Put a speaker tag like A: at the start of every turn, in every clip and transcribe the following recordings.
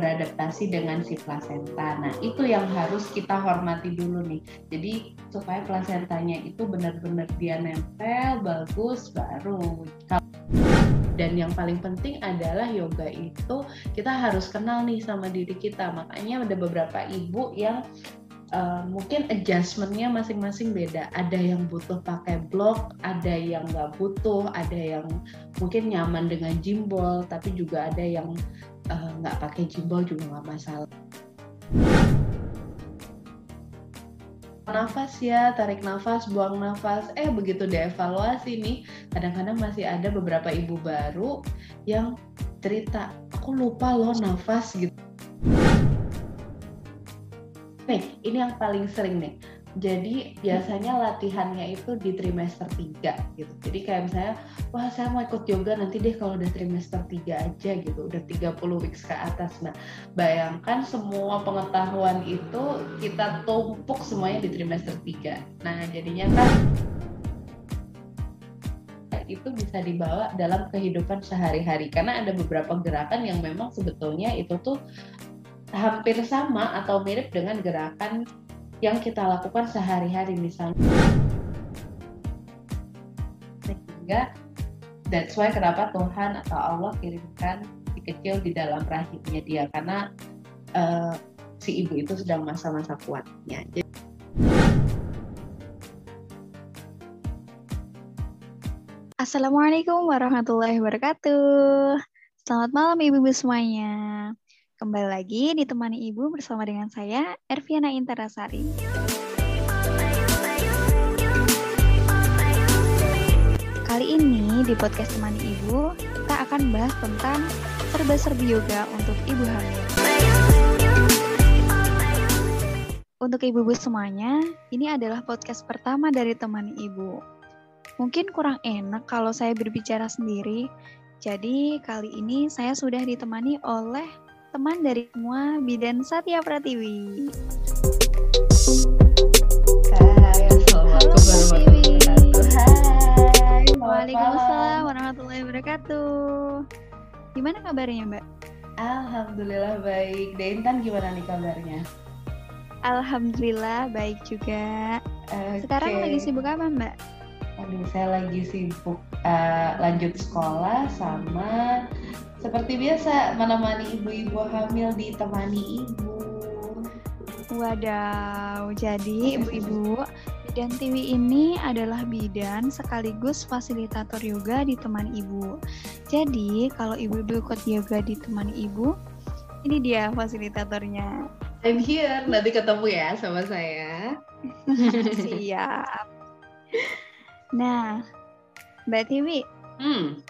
A: beradaptasi dengan si plasenta. Nah, itu yang harus kita hormati dulu nih. Jadi supaya plasentanya itu benar-benar dia nempel, bagus, baru. Dan yang paling penting adalah yoga itu kita harus kenal nih sama diri kita. Makanya ada beberapa ibu yang uh, mungkin adjustmentnya masing-masing beda. Ada yang butuh pakai blok, ada yang nggak butuh, ada yang mungkin nyaman dengan jimbol, tapi juga ada yang Eh, nggak uh, pakai jimbol juga nggak masalah nafas ya, tarik nafas, buang nafas. Eh begitu dievaluasi nih, kadang-kadang masih ada beberapa ibu baru yang cerita, aku lupa loh nafas gitu. Nih, ini yang paling sering nih. Jadi biasanya latihannya itu di trimester 3 gitu. Jadi kayak misalnya, wah saya mau ikut yoga nanti deh kalau udah trimester 3 aja gitu, udah 30 weeks ke atas. Nah, bayangkan semua pengetahuan itu kita tumpuk semuanya di trimester 3. Nah, jadinya kan itu bisa dibawa dalam kehidupan sehari-hari karena ada beberapa gerakan yang memang sebetulnya itu tuh hampir sama atau mirip dengan gerakan yang kita lakukan sehari-hari misalnya sehingga that's why kenapa Tuhan atau Allah kirimkan si kecil di dalam rahimnya dia karena uh, si ibu itu sedang masa-masa kuatnya. Jadi,
B: Assalamualaikum warahmatullahi wabarakatuh. Selamat malam ibu-ibu semuanya. Kembali lagi ditemani Ibu bersama dengan saya, Erviana Intarasari. Kali ini di podcast Temani Ibu, kita akan bahas tentang serba-serbi yoga untuk ibu hamil. Untuk ibu-ibu semuanya, ini adalah podcast pertama dari Temani Ibu. Mungkin kurang enak kalau saya berbicara sendiri, jadi kali ini saya sudah ditemani oleh teman dari semua Bidan Satya Pratiwi.
A: Hai, Assalamualaikum
B: Hai. Waalaikumsalam warahmatullahi wabarakatuh. Gimana kabarnya Mbak?
A: Alhamdulillah baik. Intan gimana nih kabarnya?
B: Alhamdulillah baik juga. Okay. Sekarang lagi sibuk apa Mbak?
A: Aduh, saya lagi sibuk uh, lanjut sekolah sama seperti biasa, menemani ibu-ibu hamil ditemani ibu.
B: Wadaw, jadi ibu-ibu, bidan Tiwi ini adalah bidan sekaligus fasilitator yoga ditemani ibu. Jadi, kalau ibu-ibu ikut yoga ditemani ibu, ini dia fasilitatornya.
A: I'm here, nanti ketemu ya sama saya.
B: Siap. Nah, Mbak Tiwi,
A: hmm.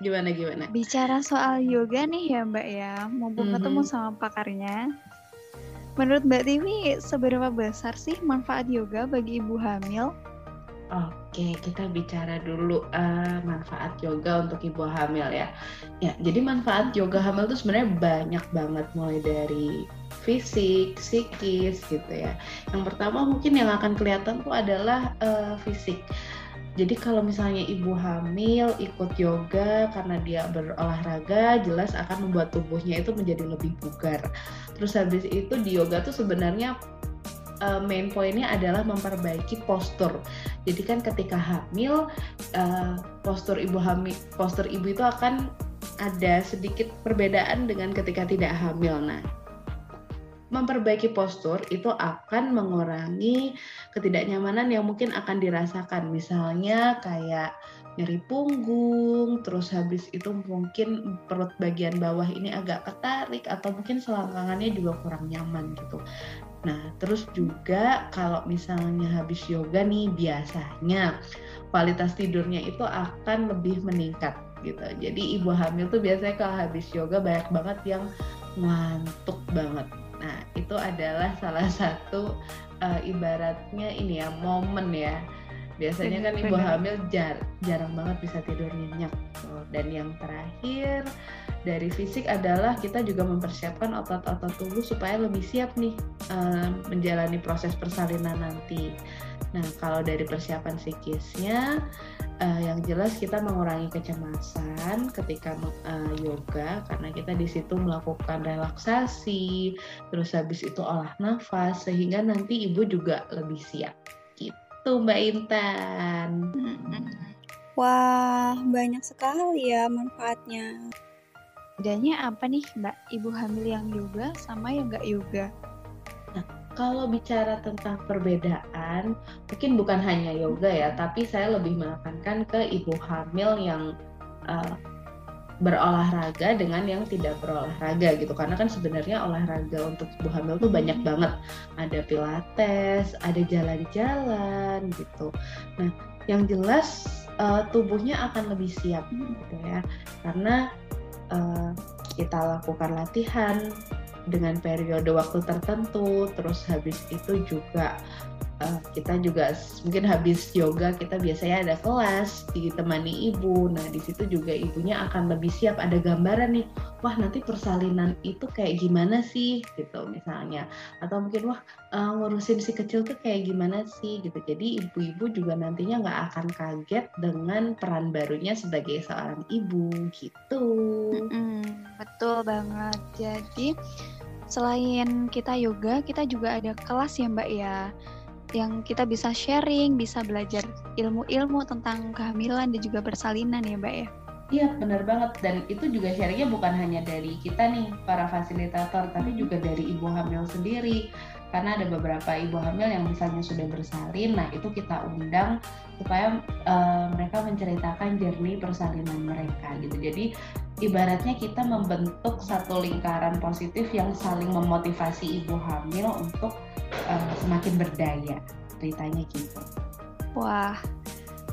A: Gimana gimana?
B: Bicara soal yoga nih ya Mbak ya, mumpung mm -hmm. ketemu sama pakarnya. Menurut Mbak Tiwi, seberapa besar sih manfaat yoga bagi ibu hamil?
A: Oke, kita bicara dulu uh, manfaat yoga untuk ibu hamil ya. Ya, jadi manfaat yoga hamil itu sebenarnya banyak banget mulai dari fisik, psikis gitu ya. Yang pertama mungkin yang akan kelihatan tuh adalah uh, fisik jadi kalau misalnya ibu hamil ikut yoga karena dia berolahraga, jelas akan membuat tubuhnya itu menjadi lebih bugar. Terus habis itu di yoga tuh sebenarnya uh, main poinnya adalah memperbaiki postur. Jadi kan ketika hamil, uh, postur ibu hamil, postur ibu itu akan ada sedikit perbedaan dengan ketika tidak hamil. Nah, memperbaiki postur itu akan mengurangi ketidaknyamanan yang mungkin akan dirasakan. Misalnya kayak nyeri punggung, terus habis itu mungkin perut bagian bawah ini agak ketarik atau mungkin selangkangannya juga kurang nyaman gitu. Nah, terus juga kalau misalnya habis yoga nih biasanya kualitas tidurnya itu akan lebih meningkat gitu. Jadi ibu hamil tuh biasanya kalau habis yoga banyak banget yang ngantuk banget Nah, itu adalah salah satu uh, ibaratnya ini ya momen ya. Biasanya kan ibu hamil jar jarang banget bisa tidur nyenyak. Dan yang terakhir dari fisik adalah kita juga mempersiapkan otot-otot tubuh supaya lebih siap nih uh, menjalani proses persalinan nanti. Nah, kalau dari persiapan psikisnya uh, yang jelas kita mengurangi kecemasan ketika uh, yoga karena kita di situ melakukan relaksasi, terus habis itu olah nafas sehingga nanti ibu juga lebih siap. Gitu Mbak Intan.
C: Wah, banyak sekali ya manfaatnya.
B: Bedanya apa nih Mbak, ibu hamil yang yoga sama yang nggak yoga?
A: Kalau bicara tentang perbedaan, mungkin bukan hanya yoga ya, tapi saya lebih menekankan ke ibu hamil yang uh, berolahraga dengan yang tidak berolahraga gitu. Karena kan sebenarnya olahraga untuk ibu hamil tuh banyak banget. Ada pilates ada jalan-jalan gitu. Nah yang jelas uh, tubuhnya akan lebih siap gitu ya. Karena uh, kita lakukan latihan dengan periode waktu tertentu terus habis itu juga uh, kita juga mungkin habis yoga kita biasanya ada kelas ditemani ibu. Nah di situ juga ibunya akan lebih siap ada gambaran nih wah nanti persalinan itu kayak gimana sih? Gitu misalnya. Atau mungkin wah uh, ngurusin si kecil tuh kayak gimana sih? Gitu. Jadi ibu-ibu juga nantinya nggak akan kaget dengan peran barunya sebagai seorang ibu. Gitu.
B: Mm-hmm, betul banget. Jadi selain kita yoga kita juga ada kelas ya mbak ya yang kita bisa sharing, bisa belajar ilmu-ilmu tentang kehamilan dan juga persalinan ya Mbak ya.
A: Iya benar banget dan itu juga sharingnya bukan hanya dari kita nih para fasilitator tapi hmm. juga dari ibu hamil sendiri karena ada beberapa ibu hamil yang misalnya sudah bersalin nah itu kita undang supaya uh, mereka menceritakan jernih persalinan mereka gitu jadi ibaratnya kita membentuk satu lingkaran positif yang saling memotivasi ibu hamil untuk uh, semakin berdaya ceritanya gitu.
B: Wah,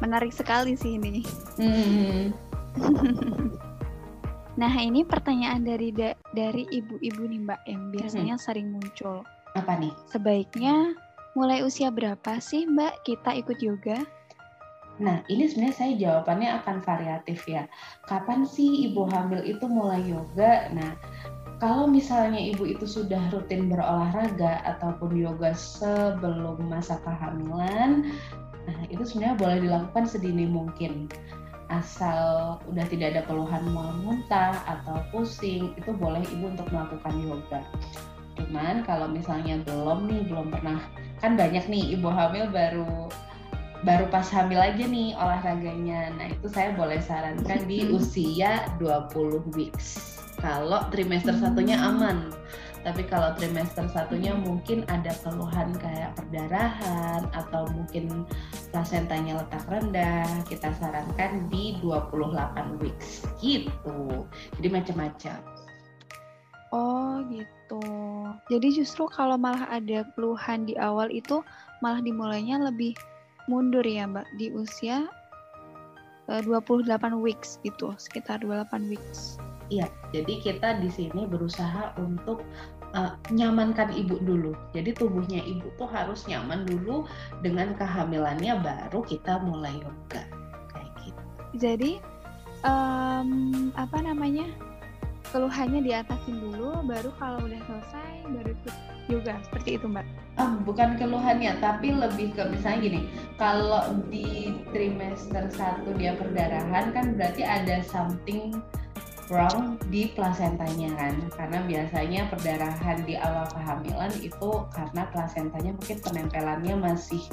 B: menarik sekali sih ini. Hmm. nah ini pertanyaan dari da dari ibu-ibu nih Mbak yang biasanya hmm. sering muncul.
A: Apa nih?
B: Sebaiknya mulai usia berapa sih Mbak kita ikut yoga?
A: Nah, ini sebenarnya saya jawabannya akan variatif ya. Kapan sih ibu hamil itu mulai yoga? Nah, kalau misalnya ibu itu sudah rutin berolahraga ataupun yoga sebelum masa kehamilan, nah itu sebenarnya boleh dilakukan sedini mungkin. Asal udah tidak ada keluhan mual muntah atau pusing, itu boleh ibu untuk melakukan yoga. Cuman kalau misalnya belum nih, belum pernah, kan banyak nih ibu hamil baru baru pas hamil aja nih olahraganya. Nah, itu saya boleh sarankan di usia 20 weeks kalau trimester satunya hmm. aman tapi kalau trimester satunya mungkin ada keluhan kayak perdarahan atau mungkin plasentanya letak rendah, kita sarankan di 28 weeks gitu. Jadi macam-macam.
B: Oh gitu. Jadi justru kalau malah ada keluhan di awal itu malah dimulainya lebih mundur ya Mbak di usia 28 eh, weeks gitu, sekitar 28 weeks.
A: Iya, jadi kita di sini berusaha untuk uh, nyamankan ibu dulu. Jadi tubuhnya ibu tuh harus nyaman dulu dengan kehamilannya, baru kita mulai yoga kayak gitu.
B: Jadi um, apa namanya keluhannya diatasin dulu, baru kalau udah selesai baru ikut yoga seperti itu mbak.
A: Oh, bukan keluhannya, tapi lebih ke misalnya gini, kalau di trimester satu dia perdarahan kan berarti ada something wrong di plasentanya kan karena biasanya perdarahan di awal kehamilan itu karena plasentanya mungkin penempelannya masih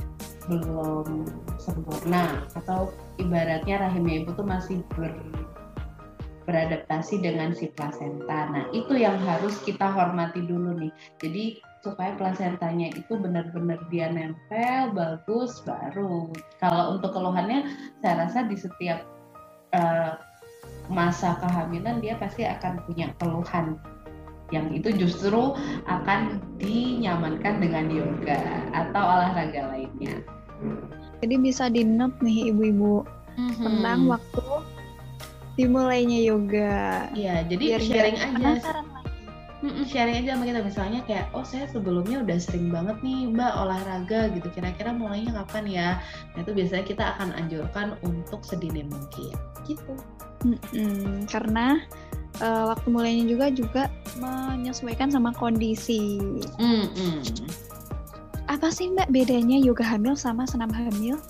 A: belum sempurna atau ibaratnya rahimnya ibu tuh masih ber, beradaptasi dengan si plasenta. Nah, itu yang harus kita hormati dulu nih. Jadi supaya plasentanya itu benar-benar dia nempel bagus baru. Kalau untuk keluhannya saya rasa di setiap uh, masa kehamilan dia pasti akan punya keluhan yang itu justru akan dinyamankan dengan yoga atau olahraga lainnya.
B: Jadi bisa dinep nih ibu-ibu mm-hmm. tentang waktu dimulainya yoga.
A: Iya, jadi Biar sharing aja. sharing aja sama kita misalnya kayak oh saya sebelumnya udah sering banget nih mbak olahraga gitu kira-kira mulainya kapan ya nah itu biasanya kita akan anjurkan untuk sedini mungkin gitu
B: Hmm, karena uh, waktu mulainya juga juga menyesuaikan sama kondisi. Mm -hmm. Apa sih Mbak bedanya yoga hamil sama senam hamil?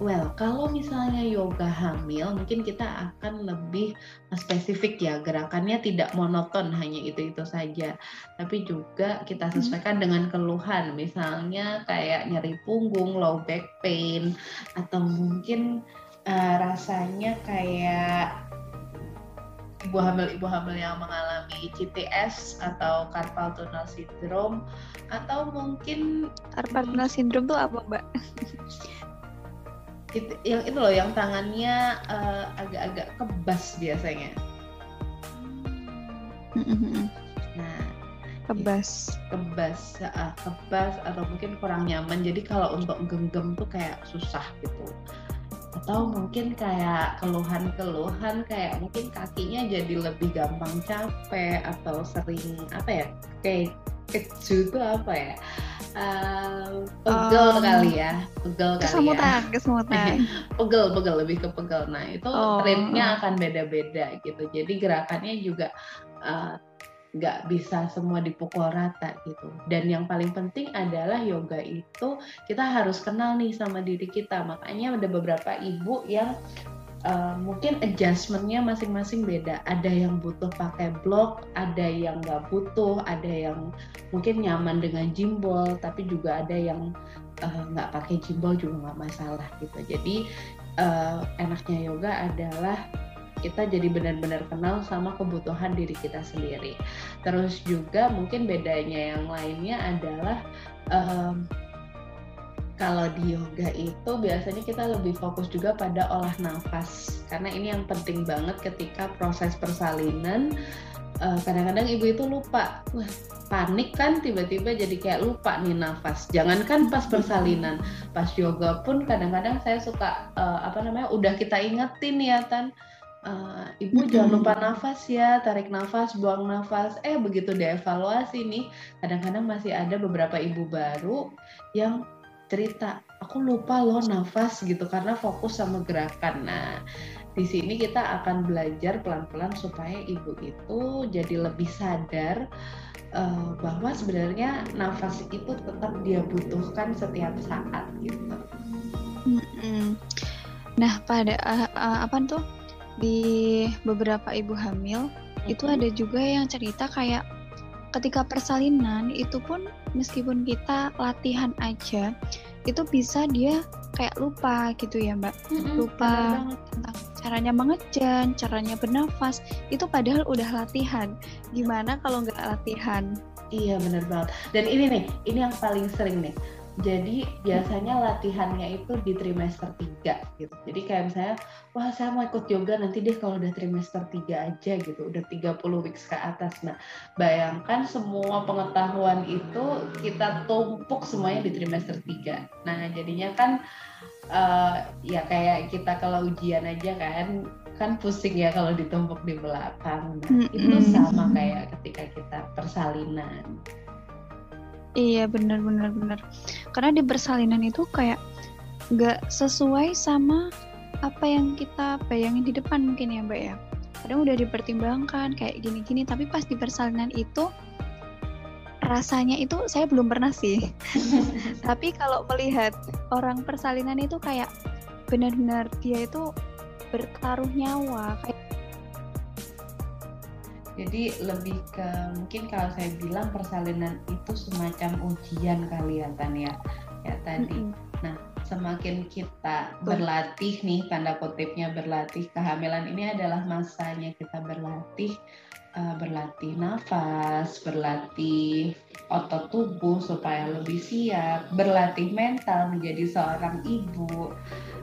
A: Well, kalau misalnya yoga hamil, mungkin kita akan lebih spesifik ya gerakannya tidak monoton hanya itu-itu saja, tapi juga kita hmm. sesuaikan dengan keluhan, misalnya kayak nyeri punggung, low back pain, atau mungkin uh, rasanya kayak ibu hamil ibu hamil yang mengalami CTS atau carpal tunnel syndrome atau mungkin
B: carpal tunnel syndrome itu apa mbak?
A: itu, yang itu loh yang tangannya uh, agak-agak kebas biasanya.
B: Nah, kebas,
A: kebas, uh, kebas atau mungkin kurang nyaman. Jadi kalau untuk genggam tuh kayak susah gitu atau mungkin kayak keluhan-keluhan kayak mungkin kakinya jadi lebih gampang capek atau sering apa ya kayak keju itu apa ya uh, pegel um, kali ya pegel kali
B: kesemutan, ya kesemutan
A: pegel pegel lebih ke pegel nah itu oh. trennya akan beda-beda gitu jadi gerakannya juga uh, nggak bisa semua dipukul rata gitu. Dan yang paling penting adalah yoga itu kita harus kenal nih sama diri kita. Makanya ada beberapa ibu yang uh, mungkin adjustmentnya masing-masing beda. Ada yang butuh pakai blok, ada yang nggak butuh, ada yang mungkin nyaman dengan jimbol, tapi juga ada yang uh, nggak pakai jimbol juga nggak masalah gitu. Jadi uh, enaknya yoga adalah kita jadi benar-benar kenal sama kebutuhan diri kita sendiri. Terus juga mungkin bedanya yang lainnya adalah um, kalau di yoga itu biasanya kita lebih fokus juga pada olah nafas. Karena ini yang penting banget ketika proses persalinan kadang-kadang uh, ibu itu lupa. Wah panik kan tiba-tiba jadi kayak lupa nih nafas. Jangankan pas persalinan pas yoga pun kadang-kadang saya suka uh, apa namanya udah kita ingetin ya tan. Uh, ibu jangan lupa nafas ya, tarik nafas, buang nafas. Eh begitu dievaluasi nih, kadang-kadang masih ada beberapa ibu baru yang cerita, aku lupa loh nafas gitu karena fokus sama gerakan. Nah, di sini kita akan belajar pelan-pelan supaya ibu itu jadi lebih sadar uh, bahwa sebenarnya nafas itu tetap dia butuhkan setiap saat gitu.
B: Nah, pada uh, uh, apa tuh? di beberapa ibu hamil hmm. itu ada juga yang cerita kayak ketika persalinan itu pun meskipun kita latihan aja itu bisa dia kayak lupa gitu ya mbak. Mm-hmm, lupa tentang caranya mengejan caranya bernafas itu padahal udah latihan. Gimana kalau nggak latihan?
A: Iya benar banget. Dan ini nih ini yang paling sering nih jadi biasanya latihannya itu di trimester 3 gitu. Jadi kayak misalnya, wah saya mau ikut yoga nanti deh kalau udah trimester 3 aja gitu, udah 30 weeks ke atas. Nah, bayangkan semua pengetahuan itu kita tumpuk semuanya di trimester 3. Nah, jadinya kan uh, ya kayak kita kalau ujian aja kan kan pusing ya kalau ditumpuk di belakang. Nah, itu sama kayak ketika kita persalinan.
B: Iya benar benar benar. Karena di persalinan itu kayak nggak sesuai sama apa yang kita bayangin di depan mungkin ya mbak ya. Kadang udah dipertimbangkan kayak gini-gini, tapi pas di persalinan itu rasanya itu saya belum pernah sih. tapi kalau melihat orang persalinan itu kayak benar-benar dia itu bertaruh nyawa kayak
A: jadi lebih ke mungkin kalau saya bilang persalinan itu semacam ujian kali ya Tania ya tadi. Mm -hmm. Nah, semakin kita berlatih nih tanda kutipnya berlatih kehamilan ini adalah masanya kita berlatih uh, berlatih nafas, berlatih otot tubuh supaya lebih siap, berlatih mental menjadi seorang ibu.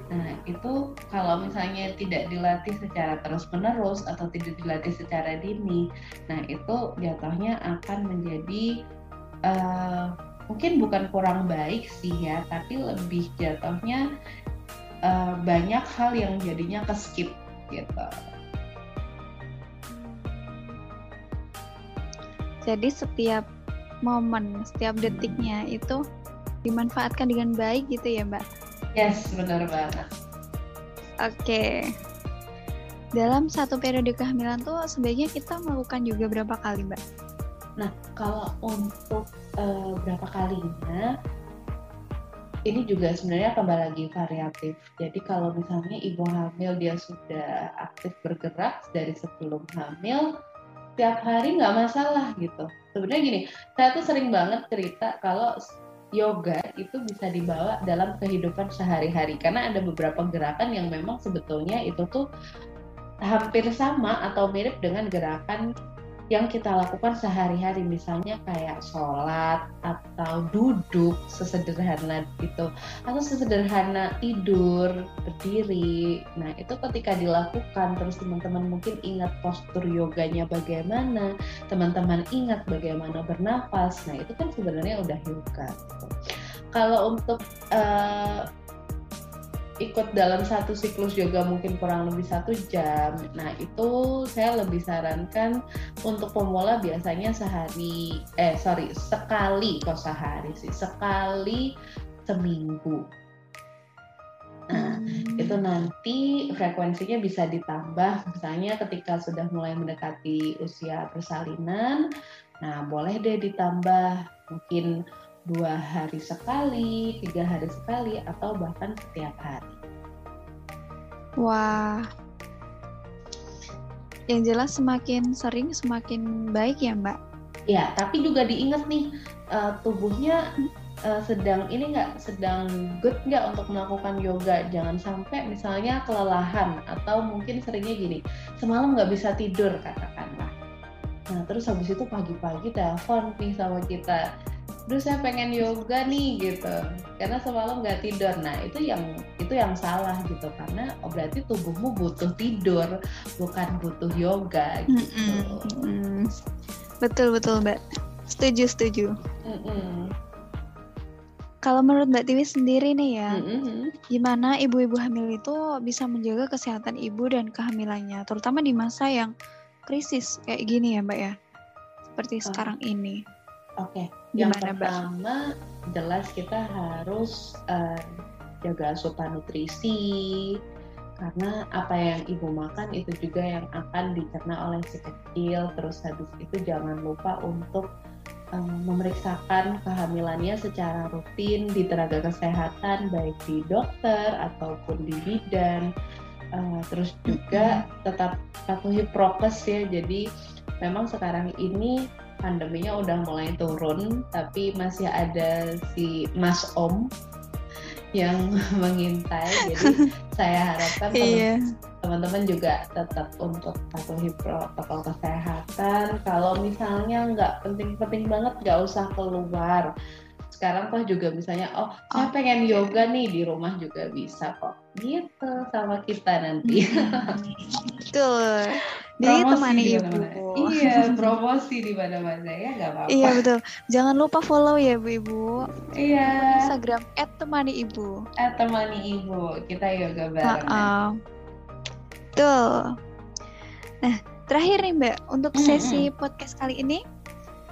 A: Nah, itu kalau misalnya tidak dilatih secara terus-menerus atau tidak dilatih secara dini, nah itu jatuhnya akan menjadi uh, mungkin bukan kurang baik sih ya, tapi lebih jatuhnya uh, banyak hal yang jadinya keskip gitu.
B: Jadi setiap momen, setiap detiknya itu dimanfaatkan dengan baik gitu ya, Mbak?
A: Yes, benar banget.
B: Oke. Dalam satu periode kehamilan tuh sebaiknya kita melakukan juga berapa kali, Mbak?
A: Nah, kalau untuk uh, berapa kalinya ini juga sebenarnya kembali lagi variatif. Jadi kalau misalnya ibu hamil dia sudah aktif bergerak dari sebelum hamil, tiap hari nggak masalah gitu. Sebenarnya gini, saya tuh sering banget cerita kalau yoga itu bisa dibawa dalam kehidupan sehari-hari. Karena ada beberapa gerakan yang memang sebetulnya itu tuh hampir sama atau mirip dengan gerakan yang kita lakukan sehari-hari misalnya kayak sholat atau duduk sesederhana itu atau sesederhana tidur berdiri. Nah itu ketika dilakukan terus teman-teman mungkin ingat postur yoganya bagaimana teman-teman ingat bagaimana bernafas nah itu kan sebenarnya udah yoga. Kalau untuk uh, ikut dalam satu siklus yoga mungkin kurang lebih satu jam. Nah itu saya lebih sarankan untuk pemula biasanya sehari, eh sorry sekali kok sehari sih, sekali seminggu. Nah hmm. itu nanti frekuensinya bisa ditambah, misalnya ketika sudah mulai mendekati usia persalinan, nah boleh deh ditambah mungkin dua hari sekali, tiga hari sekali, atau bahkan setiap hari.
B: Wah, yang jelas semakin sering semakin baik ya Mbak.
A: Ya, tapi juga diingat nih uh, tubuhnya uh, sedang ini nggak sedang good nggak untuk melakukan yoga. Jangan sampai misalnya kelelahan atau mungkin seringnya gini, semalam nggak bisa tidur katakanlah. Nah terus habis itu pagi-pagi telepon nih sama kita Duh saya pengen yoga nih gitu karena semalam nggak tidur nah itu yang itu yang salah gitu karena oh, berarti tubuhmu butuh tidur bukan butuh yoga gitu mm -mm.
B: betul betul mbak setuju setuju mm -mm. Kalau menurut Mbak Tiwi sendiri nih ya, mm-hmm. gimana ibu-ibu hamil itu bisa menjaga kesehatan ibu dan kehamilannya, terutama di masa yang krisis kayak gini ya Mbak ya, seperti oh. sekarang ini.
A: Oke, okay. yang pertama jelas kita harus uh, jaga asupan nutrisi karena apa yang ibu makan itu juga yang akan dicerna oleh si kecil. Terus habis itu jangan lupa untuk um, memeriksakan kehamilannya secara rutin di tenaga kesehatan baik di dokter ataupun di bidan. Uh, terus juga tetap patuhi prokes ya. Jadi memang sekarang ini pandeminya udah mulai turun, tapi masih ada si Mas Om yang mengintai. Jadi saya harapkan iya. teman-teman juga tetap untuk patuhi protokol kesehatan. Kalau misalnya nggak penting-penting banget, nggak usah keluar. Sekarang toh juga misalnya, oh saya oh. pengen yoga nih di rumah juga bisa kok. Gitu sama kita nanti.
B: Betul. Jadi temani ibu.
A: Iya, promosi di mana-mana ya nggak apa-apa.
B: Iya betul. Jangan lupa follow ya bu ibu.
A: Iya.
B: Instagram @temani_ibu.
A: @temani_ibu. Kita yoga bareng. Uh -uh.
B: Tuh. Nah, terakhir nih Mbak, untuk sesi mm -hmm. podcast kali ini.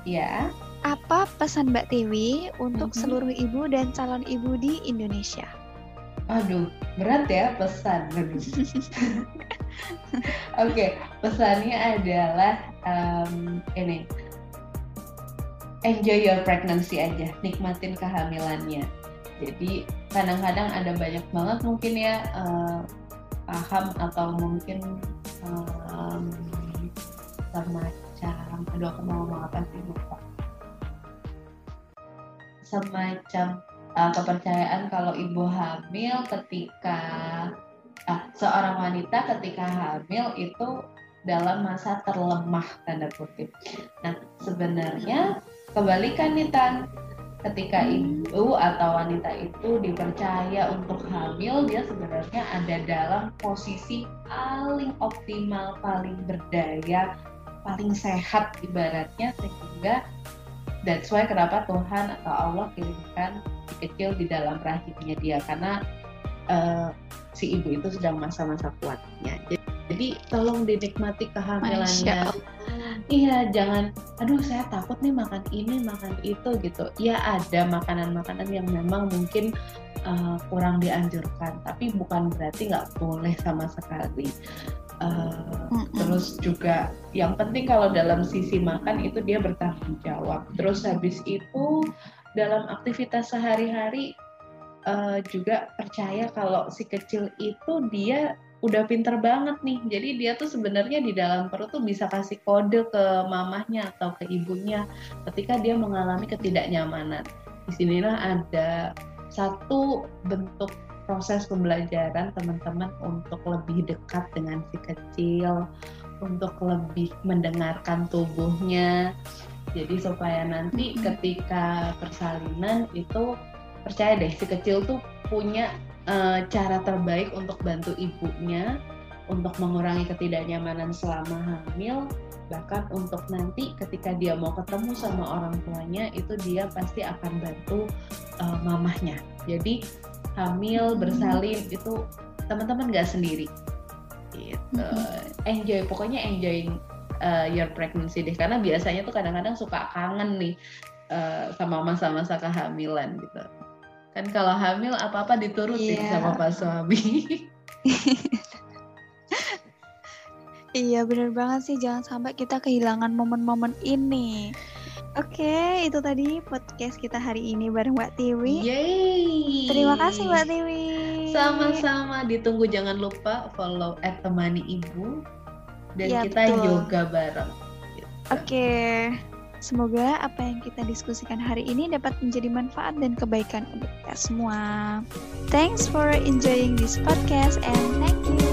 A: Iya.
B: Apa pesan Mbak Tiwi untuk mm -hmm. seluruh ibu dan calon ibu di Indonesia?
A: Aduh, berat ya pesan. Oke, pesannya adalah um, ini enjoy your pregnancy aja, nikmatin kehamilannya. Jadi kadang-kadang ada banyak banget mungkin ya uh, paham atau mungkin um, semacam, aduh aku mau ngomong apa sih lupa. Semacam uh, kepercayaan kalau ibu hamil ketika uh, seorang wanita ketika hamil itu dalam masa terlemah tanda kutip. Nah sebenarnya kebalikan nih Tan, ketika ibu atau wanita itu dipercaya untuk hamil, dia sebenarnya ada dalam posisi paling optimal, paling berdaya, paling sehat ibaratnya sehingga that's why kenapa Tuhan atau Allah kirimkan si kecil di dalam rahimnya dia. Karena uh, si ibu itu sedang masa-masa kuatnya. Jadi, tolong dinikmati kehamilannya. Iya, jangan aduh saya takut nih makan ini, makan itu gitu. Ya ada makanan-makanan yang memang mungkin uh, kurang dianjurkan, tapi bukan berarti nggak boleh sama sekali. Uh, mm -mm. Terus juga yang penting kalau dalam sisi makan itu dia bertanggung jawab. Terus habis itu dalam aktivitas sehari-hari uh, juga percaya kalau si kecil itu dia udah pinter banget nih. Jadi dia tuh sebenarnya di dalam perut tuh bisa kasih kode ke mamahnya atau ke ibunya ketika dia mengalami ketidaknyamanan. Di sinilah ada satu bentuk proses pembelajaran teman-teman untuk lebih dekat dengan si kecil, untuk lebih mendengarkan tubuhnya. Jadi supaya nanti ketika persalinan itu percaya deh si kecil tuh punya uh, cara terbaik untuk bantu ibunya untuk mengurangi ketidaknyamanan selama hamil bahkan untuk nanti ketika dia mau ketemu sama orang tuanya itu dia pasti akan bantu uh, mamahnya. Jadi hamil hmm. bersalin itu teman-teman nggak sendiri. Gitu. Hmm. enjoy pokoknya enjoying uh, your pregnancy deh. Karena biasanya tuh kadang-kadang suka kangen nih uh, sama masa-masa kehamilan gitu kan kalau hamil apa-apa diturutin yeah. sama pak suami
B: iya bener banget sih jangan sampai kita kehilangan momen-momen ini Oke, itu tadi podcast kita hari ini bareng Mbak Tiwi.
A: Yeay.
B: Terima kasih Mbak Tiwi.
A: Sama-sama, ditunggu jangan lupa follow at temani ibu dan ya, kita betul. yoga bareng.
B: Gitu. Oke. Semoga apa yang kita diskusikan hari ini dapat menjadi manfaat dan kebaikan untuk kita semua. Thanks for enjoying this podcast and thank